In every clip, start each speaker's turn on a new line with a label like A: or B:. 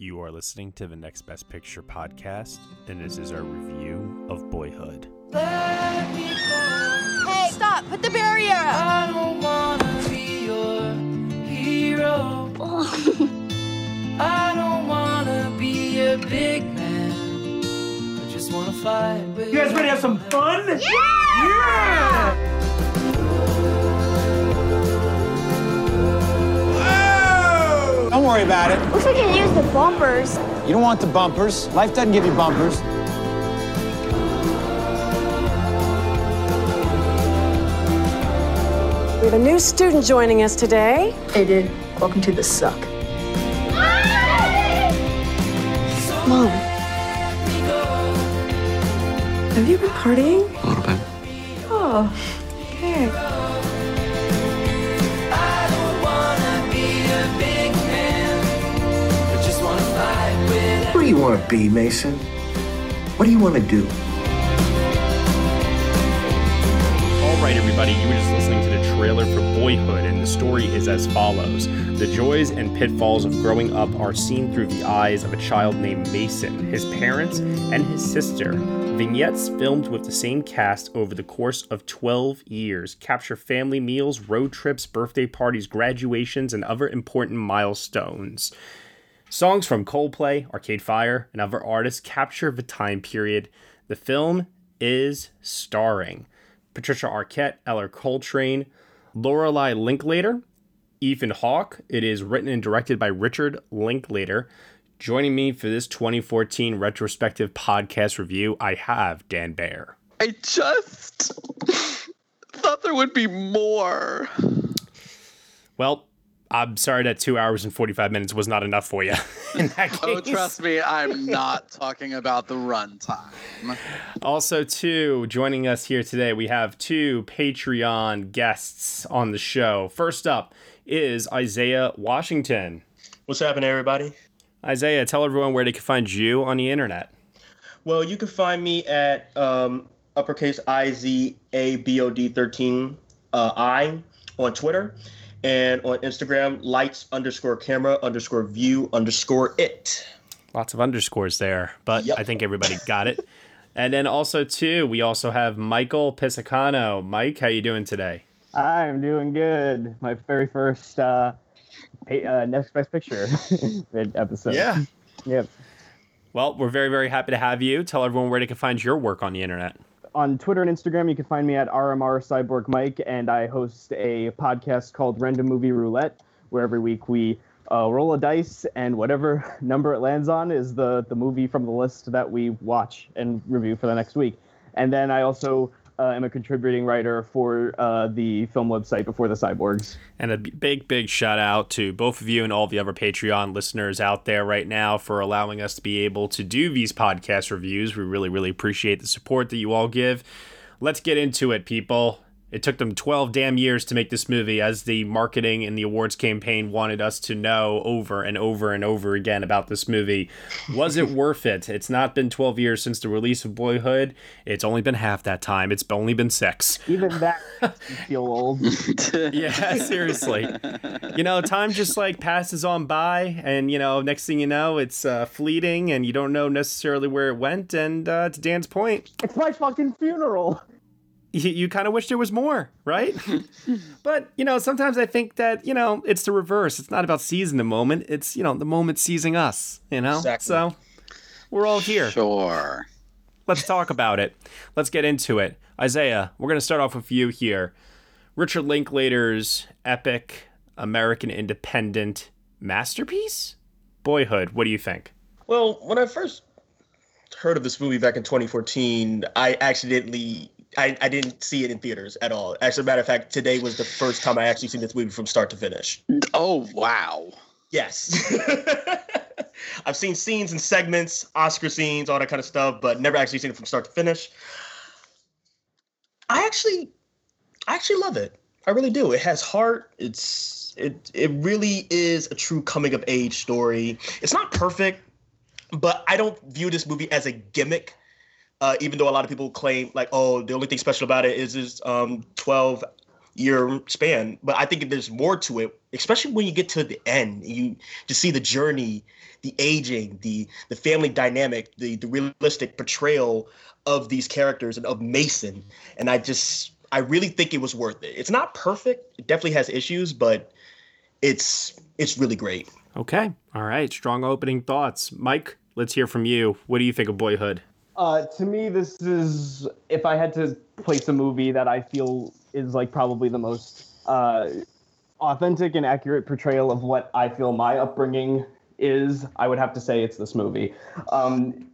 A: You are listening to the Next Best Picture podcast, and this is our review of Boyhood.
B: Hey, stop! Put the barrier up!
C: I don't wanna be your hero. I don't wanna be a big man. I just wanna fight with
D: You guys ready to have some fun?
E: Don't worry about it.
B: Looks like you can use the bumpers.
E: You don't want the bumpers. Life doesn't give you bumpers.
F: We have a new student joining us today.
G: Hey, dude. Welcome to the suck.
F: Mom. Have you been partying?
H: A little bit.
F: Oh,
I: you want to be, Mason? What do you want to do?
A: All right, everybody, you were just listening to the trailer for Boyhood, and the story is as follows The joys and pitfalls of growing up are seen through the eyes of a child named Mason, his parents, and his sister. Vignettes filmed with the same cast over the course of 12 years capture family meals, road trips, birthday parties, graduations, and other important milestones. Songs from Coldplay, Arcade Fire, and other artists capture the time period. The film is starring Patricia Arquette, Ellar Coltrane, Lorelei Linklater, Ethan Hawke. It is written and directed by Richard Linklater. Joining me for this 2014 retrospective podcast review, I have Dan Bayer.
H: I just thought there would be more.
A: Well, I'm sorry that two hours and 45 minutes was not enough for you. In that case.
H: Oh, trust me, I'm not talking about the runtime.
A: Also, too, joining us here today, we have two Patreon guests on the show. First up is Isaiah Washington.
D: What's happening, everybody?
A: Isaiah, tell everyone where they can find you on the internet.
D: Well, you can find me at um, uppercase I Z A B O D 13 uh, I on Twitter and on Instagram, lights underscore camera underscore view underscore it.
A: Lots of underscores there, but
D: Yep.
A: I think everybody got it. And then also, too, we also have Michael Pisacano. Mike, how you doing today?
J: I'm doing good. My very first uh, pa- uh, next best picture episode. Yeah. Yep.
A: Well, we're very, very happy to have you. Tell everyone where they can find your work on the internet.
J: On Twitter and Instagram, you can find me at RMR Cyborg Mike, and I host a podcast called Random Movie Roulette, where every week we uh, roll a dice, and whatever number it lands on is the the movie from the list that we watch and review for the next week. And then I also uh, am a contributing writer for uh, the film website Before the Cyborgs.
A: And a big, big shout out to both of you and all the other Patreon listeners out there right now for allowing us to be able to do these podcast reviews. We really, really appreciate the support that you all give. Let's get into it, people. It took them 12 damn years to make this movie, as the marketing and the awards campaign wanted us to know over and over and over again about this movie. Was it worth it? It's not been 12 years since the release of Boyhood. It's only been half that time. It's only been six.
J: Even that makes me feel old.
A: Yeah, seriously. You know, time just like passes on by, and you know, next thing you know, it's uh, fleeting, and you don't know necessarily where it went. And uh, to Dan's point,
J: It's my fucking funeral.
A: You, you kind of wish there was more, right? but you know, sometimes I think that you know it's the reverse. It's not about seizing the moment; it's you know the moment seizing us. You know,
D: Exactly.
A: so we're all here.
H: Sure.
A: Let's talk about it. Let's get into it. Isaiah, we're going to start off with you here. Richard Linklater's epic American independent masterpiece? Boyhood, what do you think?
D: Well, when I first heard of this movie back in 2014, I accidentally I, I didn't see it in theaters at all. As a matter of fact, today was the first time I actually seen this movie from start to finish.
H: Oh, wow.
D: Yes. I've seen scenes and segments, Oscar scenes, all that kind of stuff, but never actually seen it from start to finish. I actually I actually love it. I really do. It has heart. It's it it really is a true coming of age story. It's not perfect, but I don't view this movie as a gimmick. Uh, even though a lot of people claim like, oh, the only thing special about it is is um 12 year span. But I think there's more to it, especially when you get to the end. You just see the journey, the aging, the the family dynamic, the the realistic portrayal of these characters and of Mason. And I just I really think it was worth it. It's not perfect. It definitely has issues, but it's it's really great.
A: Okay. All right. Strong opening thoughts. Mike, let's hear from you. What do you think of Boyhood?
J: Uh, to me, this is if I had to place a movie that I feel is like probably the most uh, authentic and accurate portrayal of what I feel my upbringing is, I would have to say it's this movie. Um,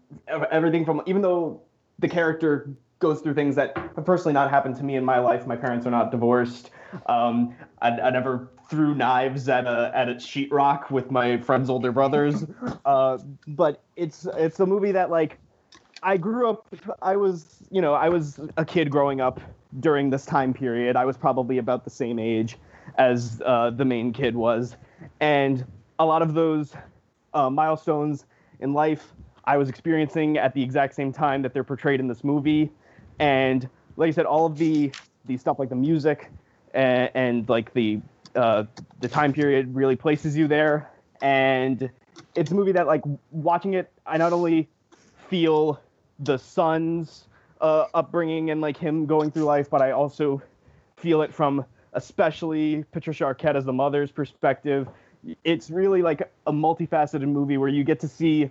J: everything from even though the character goes through things that have personally not happened to me in my life. My parents are not divorced. Um, I, I never threw knives at a at a sheetrock with my friend's older brothers. Uh, but it's it's a movie that like I grew up. I was you know I was a kid growing up during this time period. I was probably about the same age as uh, the main kid was, and a lot of those uh, milestones in life I was experiencing at the exact same time that they're portrayed in this movie. And like I said, all of the the stuff like the music and, and like the uh, the time period really places you there. And it's a movie that like watching it, I not only feel the son's uh, upbringing and like him going through life, but I also feel it from especially Patricia Arquette as the mother's perspective. It's really like a multifaceted movie where you get to see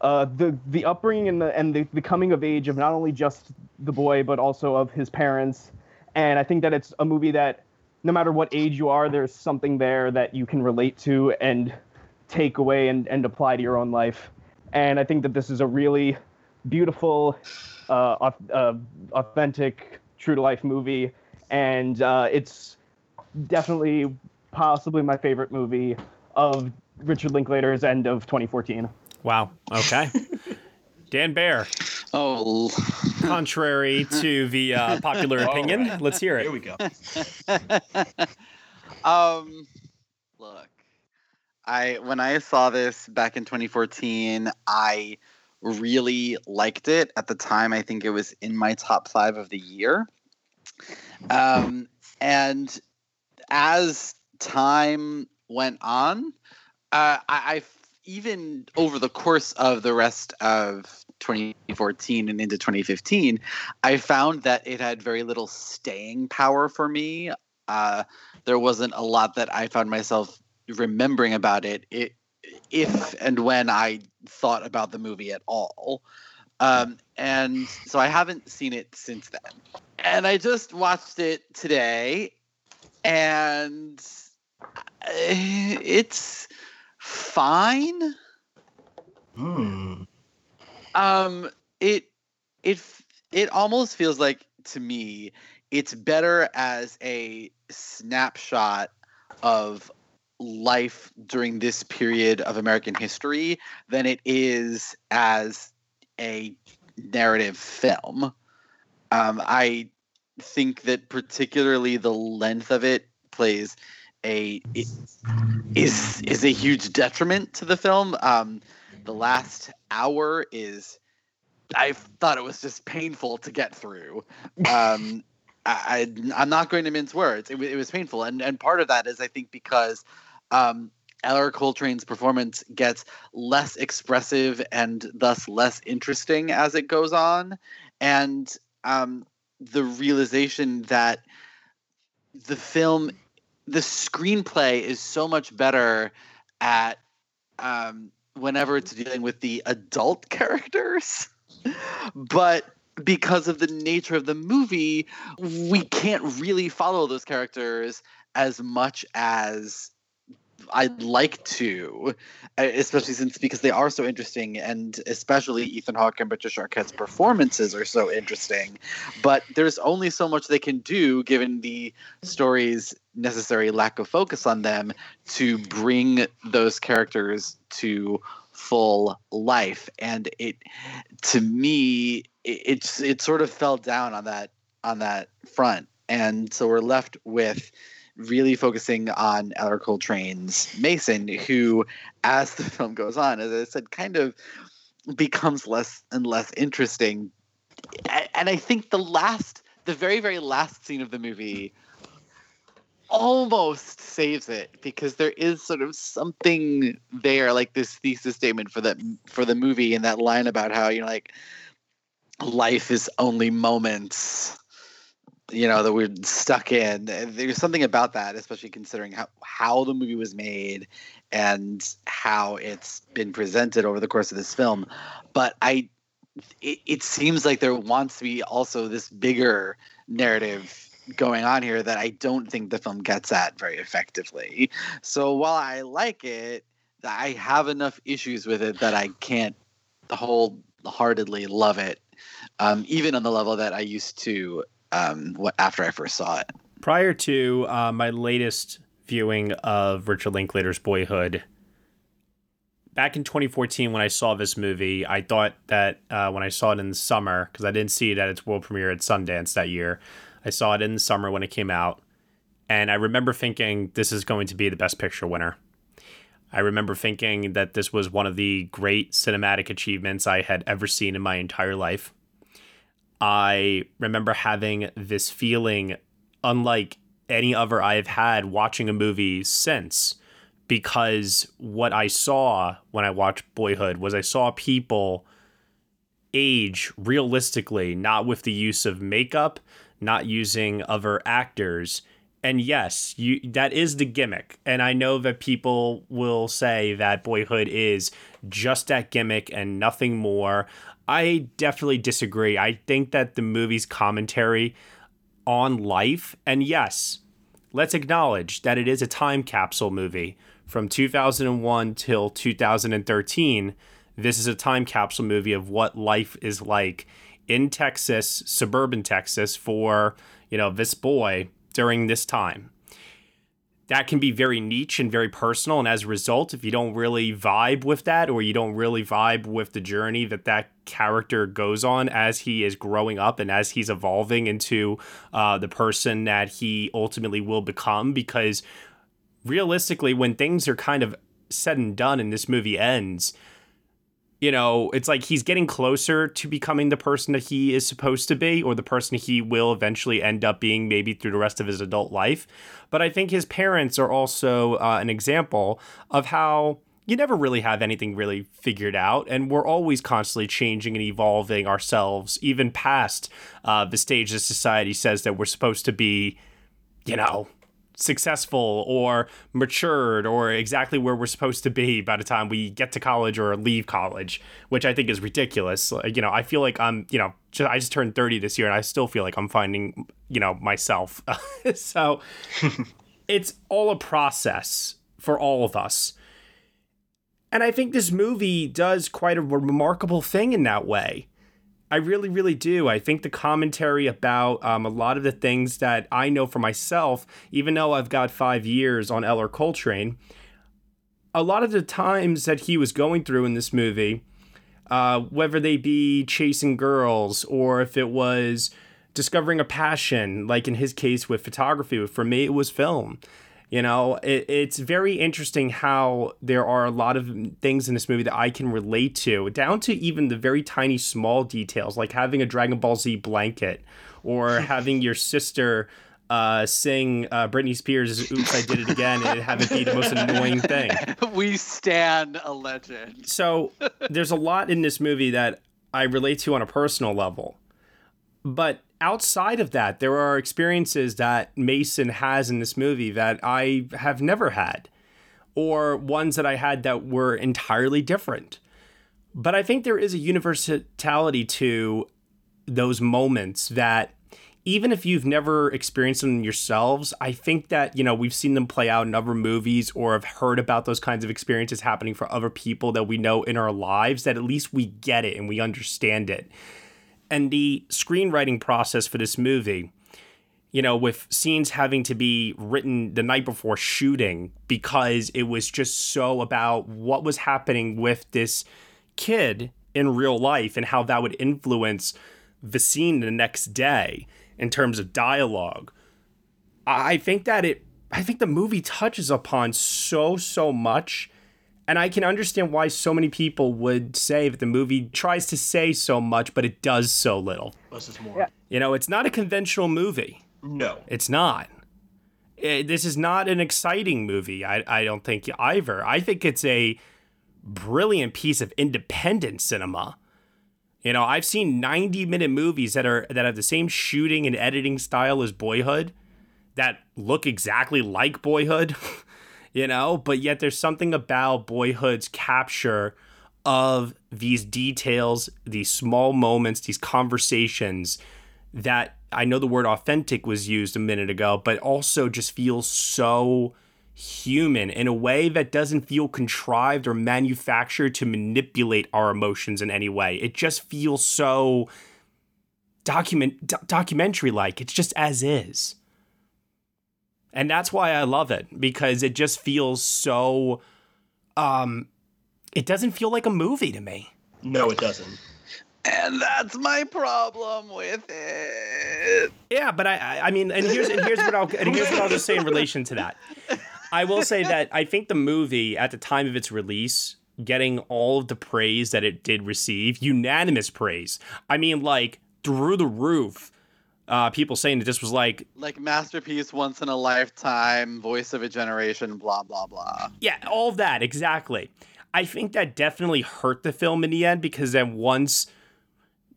J: uh, the the upbringing and the and the, the coming of age of not only just the boy but also of his parents. And I think that it's a movie that no matter what age you are, there's something there that you can relate to and take away and, and apply to your own life. And I think that this is a really beautiful, uh, uh, authentic, true to life movie. And uh, it's definitely possibly my favorite movie of Richard Linklater's end of 2014.
A: Wow. Okay. Dan Bayer.
H: Oh.
A: Contrary to the uh, popular opinion, right. let's hear it.
D: Here we go.
H: um, look, I when I saw this back in 2014, I really liked it. At the time, I think it was in my top five of the year. Um, and as time went on, uh, I, I even over the course of the rest of 2014 and into 2015, I found that it had very little staying power for me. Uh, there wasn't a lot that I found myself remembering about it, it if and when I thought about the movie at all. Um, and so I haven't seen it since then. And I just watched it today, and uh, it's fine.
D: Hmm.
H: Um, it it it almost feels like to me it's better as a snapshot of life during this period of American history than it is as a narrative film. Um, I think that particularly the length of it plays a is is a huge detriment to the film. Um, the last hour is I thought it was just painful to get through. Um, I, am not going to mince words. It, it, was painful, and and part of that is I think because um, Ellar Coltrane's performance gets less expressive and thus less interesting as it goes on, and um, the realization that the film the screenplay is so much better at um, whenever it's dealing with the adult characters, but because of the nature of the movie, we can't really follow those characters as much as I'd like to, uh, especially since because they are so interesting, and especially Ethan Hawke and Patricia Arquette's performances are so interesting. But there's only so much they can do given the story's necessary lack of focus on them to bring those characters to full life. And it, to me, it, it's it sort of fell down on that on that front, and so we're left with really focusing on Ellar Coltrane's Mason, who, as the film goes on, as I said, kind of becomes less and less interesting. And I think the last, the very, very last scene of the movie almost saves it because there is sort of something there, like this thesis statement for that for the movie and that line about how you know like life is only moments you know that we're stuck in. There's something about that especially considering how how the movie was made and how it's been presented over the course of this film. But i it, it seems like there wants to be also this bigger narrative going on here that i don't think the film gets at very effectively. So while i like it i have enough issues with it that i can't wholeheartedly love it um, even on the level that i used to um, what, after I first saw it.
A: Prior to uh, my latest viewing of Richard Linklater's Boyhood, back in 2014 when I saw this movie, I thought that uh, when I saw it in the summer, because I didn't see it at its world premiere at Sundance that year, I saw it in the summer when it came out, and I remember thinking this is going to be the Best Picture winner. I remember thinking that this was one of the great cinematic achievements I had ever seen in my entire life. I remember having this feeling unlike any other I've had watching a movie since because what I saw when I watched Boyhood was I saw people age realistically, not with the use of makeup, not using other actors. And yes, you that is the gimmick. And I know that people will say that Boyhood is just that gimmick and nothing more. I definitely disagree. I think that the movie's commentary on life, and yes, let's acknowledge that it is a time capsule movie from 2001 till 2013. This is a time capsule movie of what life is like in Texas, suburban Texas, for, you know, this boy during this time that can be very niche and very personal. And as a result, if you don't really vibe with that, or you don't really vibe with the journey that that character goes on as he is growing up and as he's evolving into uh, the person that he ultimately will become, because realistically, when things are kind of said and done and this movie ends, you know, it's like he's getting closer to becoming the person that he is supposed to be or the person he will eventually end up being maybe through the rest of his adult life. But I think his parents are also uh, an example of how you never really have anything really figured out, and we're always constantly changing and evolving ourselves, even past uh, the stage that society says that we're supposed to be, you know, successful or matured or exactly where we're supposed to be by the time we get to college or leave college, which I think is ridiculous. You know, I feel like I'm, you know, just, I just turned 30 this year and I still feel like I'm finding, you know, myself. so it's all a process for all of us. And I think this movie does quite a remarkable thing in that way. I really, really do. I think the commentary about um, a lot of the things that I know for myself, even though I've got five years on Ellar Coltrane, a lot of the times that he was going through in this movie, uh, whether they be chasing girls or if it was discovering a passion, like in his case with photography, for me, it was film. You know, it, it's very interesting how there are a lot of things in this movie that I can relate to, down to even the very tiny small details, like having a Dragon Ball Z blanket or having your sister uh, sing uh, Britney Spears' "Oops, I Did It Again" and have it be the most annoying thing.
H: We stand a legend.
A: So there's a lot in this movie that I relate to on a personal level, but outside of that, there are experiences that Mason has in this movie that I have never had, or ones that I had that were entirely different. But I think there is a universality to those moments that even if you've never experienced them yourselves, I think that, you know, we've seen them play out in other movies or have heard about those kinds of experiences happening for other people that we know in our lives, that at least we get it and we understand it and the screenwriting process for this movie you know, with scenes having to be written the night before shooting because it was just so about what was happening with this kid in real life and how that would influence the scene the next day in terms of dialogue. I think that it, I think the movie touches upon so, so much and I can understand why so many people would say that the movie tries to say so much, but it does so little.
D: Less is more.
J: Yeah.
A: You know, it's not a conventional movie.
D: No.
A: It's not. eh, this is not an exciting movie. I, I don't think either. I think it's a brilliant piece of independent cinema. You know, I've seen 90 minute movies that are that have the same shooting and editing style as Boyhood that look exactly like Boyhood, you know, but yet there's something about Boyhood's capture of these details, these small moments, these conversations that I know the word authentic was used a minute ago, but also just feels so human in a way that doesn't feel contrived or manufactured to manipulate our emotions in any way. It just feels so document do- documentary like. It's just as is. And that's why I love it because it just feels so um it doesn't feel like a movie to me.
D: No, it doesn't.
H: And that's my problem with it.
A: Yeah, but I, I, I mean, and here's and here's what I'll and here's what I'll just say in relation to that. I will say that I think the movie at the time of its release, getting all of the praise that it did receive, unanimous praise. I mean, like through the roof. Uh, people saying that this was like
H: Like masterpiece, once in a lifetime, voice of a generation, blah blah blah.
A: Yeah, all of that, exactly. I think that definitely hurt the film in the end because then once,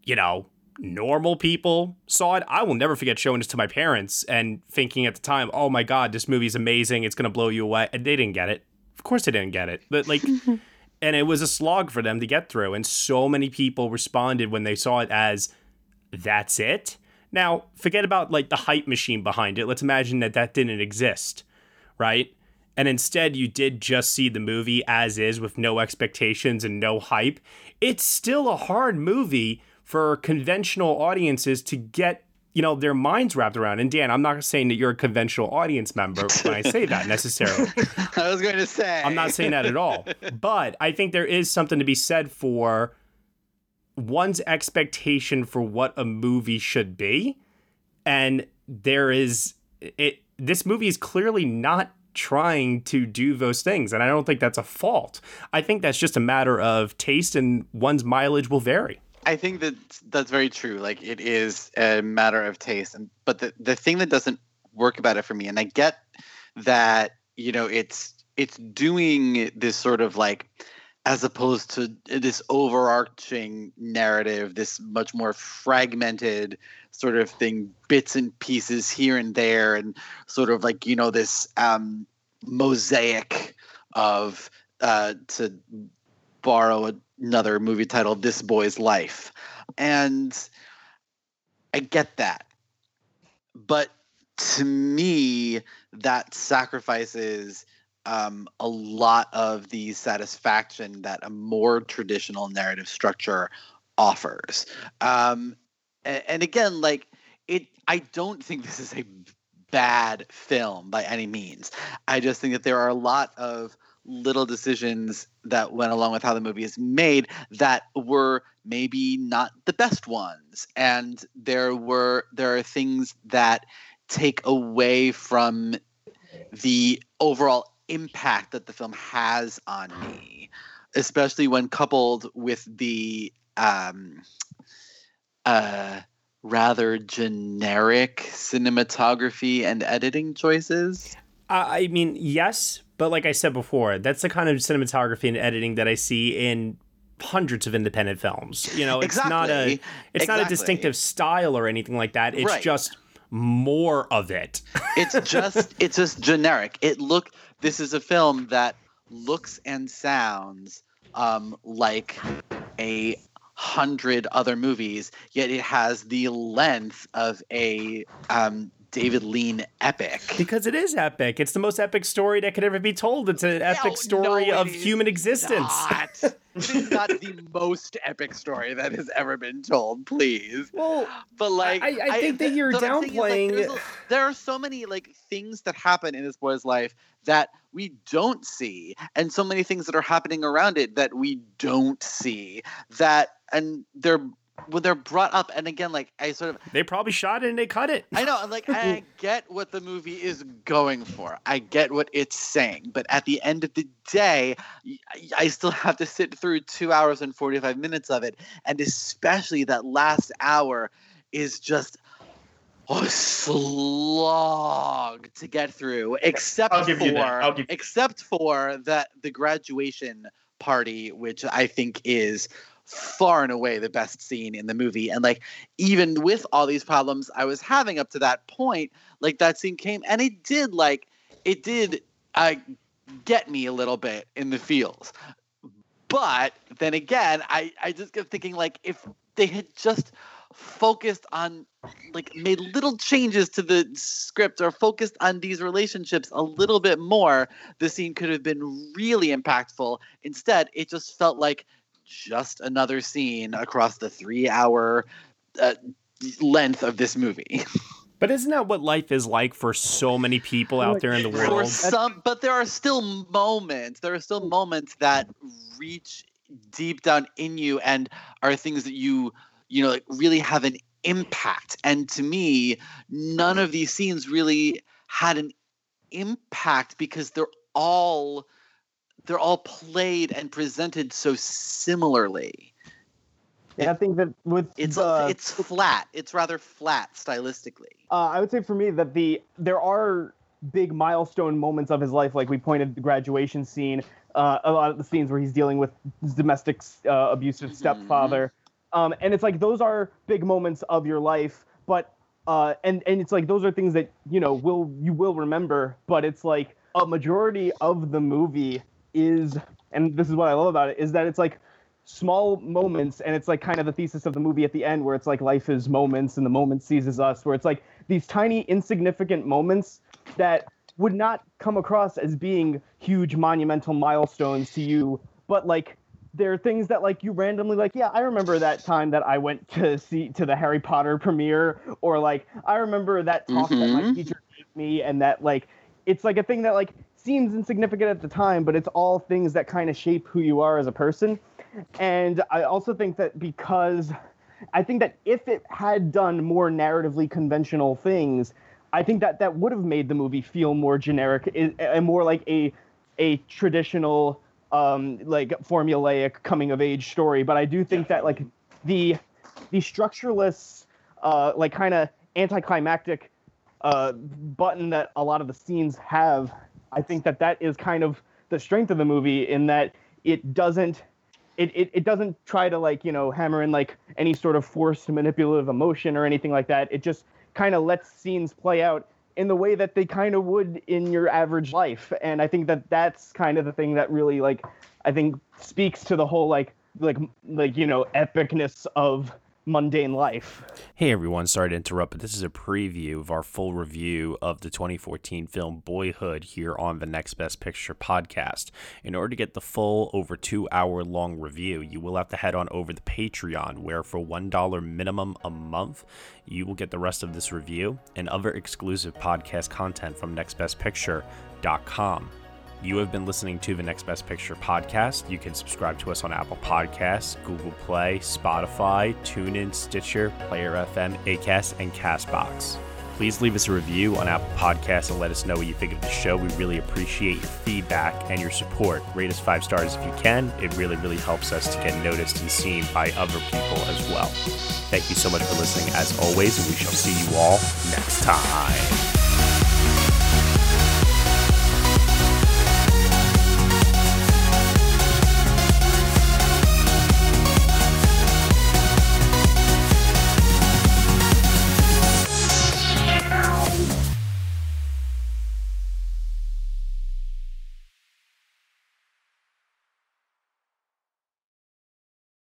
A: you know, normal people saw it, I will never forget showing this to my parents and thinking at the time, oh my God, this movie's amazing. It's going to blow you away. And they didn't get it. Of course they didn't get it. But like, and it was a slog for them to get through. And so many people responded when they saw it as, that's it. Now, forget about like the hype machine behind it. Let's imagine that that didn't exist, right? and instead you did just see the movie as is with no expectations and no hype, it's still a hard movie for conventional audiences to get you know their minds wrapped around. And Dan, I'm not saying that you're a conventional audience member when I say that necessarily.
H: I was going to say.
A: I'm not saying that at all. But I think there is something to be said for one's expectation for what a movie should be. And there is it this movie is clearly not trying to do those things. And I don't think that's a fault. I think that's just a matter of taste and one's mileage will vary.
H: I think that that's very true. Like it is a matter of taste, and but the the thing that doesn't work about it for me, and I get that you know it's it's doing this sort of like as opposed to this overarching narrative, this much more fragmented sort of thing, bits and pieces here and there, and sort of like you know this um, mosaic of uh, to borrow another movie title, This Boy's Life, and I get that, but to me, that sacrifices um, a lot of the satisfaction that a more traditional narrative structure offers. Um, and, and again, like it, I don't think this is a bad film by any means. I just think that there are a lot of little decisions that went along with how the movie is made that were maybe not the best ones and there were there are things that take away from the overall impact that the film has on me, especially when coupled with the um, uh, rather generic cinematography and editing choices.
A: Uh, I mean, yes, but like I said before, that's the kind of cinematography and editing that I see in hundreds of independent films. You know, it's
H: exactly.
A: not a it's
H: exactly.
A: not a distinctive style or anything like that. It's
H: right.
A: just more of it.
H: it's just it's just generic. It look this is a film that looks and sounds um, like a hundred other movies, yet it has the length of a um, David Lean epic.
A: Because it is epic. It's the most epic story that could ever be told. It's an epic
H: No,
A: story
H: no,
A: of human existence.
H: Not. this is not the most epic story that has ever been told, please.
A: Well,
H: but like
A: I, I think that you're
H: like,
A: downplaying.
H: there's a- there are so many like things that happen in this boy's life that we don't see, and so many things that are happening around it that we don't see. That and they're when they're brought up, and again, like I sort of
A: they probably shot it and they cut it.
H: I know, like I get what the movie is going for. I get what it's saying, but at the end of the day, i still have to sit through two hours and forty-five minutes of it, and especially that last hour is just a slog to get through, except for
D: you that. I'll give you
H: except for that the graduation party, which I think is far and away the best scene in the movie. And like even with all these problems I was having up to that point, like that scene came and it did like it did uh, get me a little bit in the feels. But then again, I I just kept thinking like if they had just focused on like made little changes to the script or focused on these relationships a little bit more the scene could have been really impactful. Instead it just felt like just another scene across the three hour uh, length of this movie.
A: But isn't that what life is like for so many people out there in the
H: for
A: world?
H: some but there are still moments there are still moments that reach deep down in you and are things that you you know like really have an impact. And to me none of these scenes really had an impact because they're all they're all played and presented so similarly.
J: Yeah, I think that with
H: it's it's flat. It's rather flat stylistically.
J: Uh, I would say for me that the there are big milestone moments of his life, like we pointed the graduation scene, uh, a lot of the scenes where he's dealing with his domestic uh, abusive stepfather, um, and it's like those are big moments of your life, but uh, and and it's like those are things that you know will you will remember, but it's like a majority of the movie is, and this is what I love about it, is that it's like small moments and it's like kind of the thesis of the movie at the end where it's like life is moments and the moment seizes us where it's like these tiny insignificant moments that would not come across as being huge monumental milestones to you but like they're things that like you randomly like yeah i remember that time that i went to see to the harry potter premiere or like i remember that talk that my
H: Mhm.
J: teacher gave me and that like it's like a thing that like seems insignificant at the time but it's all things that kind of shape who you are as a person and I also think that because I think that if it had done more narratively conventional things, I think that that would have made the movie feel more generic and more like a a traditional um like formulaic coming of age story. But I do think that like the the structureless uh like kind of anticlimactic uh button that a lot of the scenes have, I think that that is kind of the strength of the movie in that it doesn't it, it, it doesn't try to like you know hammer in like any sort of forced manipulative emotion or anything like that it just kind of lets scenes play out in the way that they kind of would in your average life. And i think that that's kind of the thing that really like i think speaks to the whole like like like you know epicness of mundane life
A: Hey everyone, sorry to interrupt, but this is a preview of our full review of the 2014 film Boyhood here on the Next Best Picture podcast. In order to get the full, over two hour long review, you will have to head on over to Patreon, where for $1 minimum a month, you will get the rest of this review and other exclusive podcast content from nextbestpicture.com. You have been listening to the Next Best Picture podcast. You can subscribe to us on Apple Podcasts, Google Play, Spotify, TuneIn, Stitcher, Player FM, Acast, and Castbox. Please leave us a review on Apple Podcasts and let us know what you think of the show. We really appreciate your feedback and your support. Rate us five stars if you can. It really, really helps us to get noticed and seen by other people as well. Thank you so much for listening as always, and we shall see you all next time.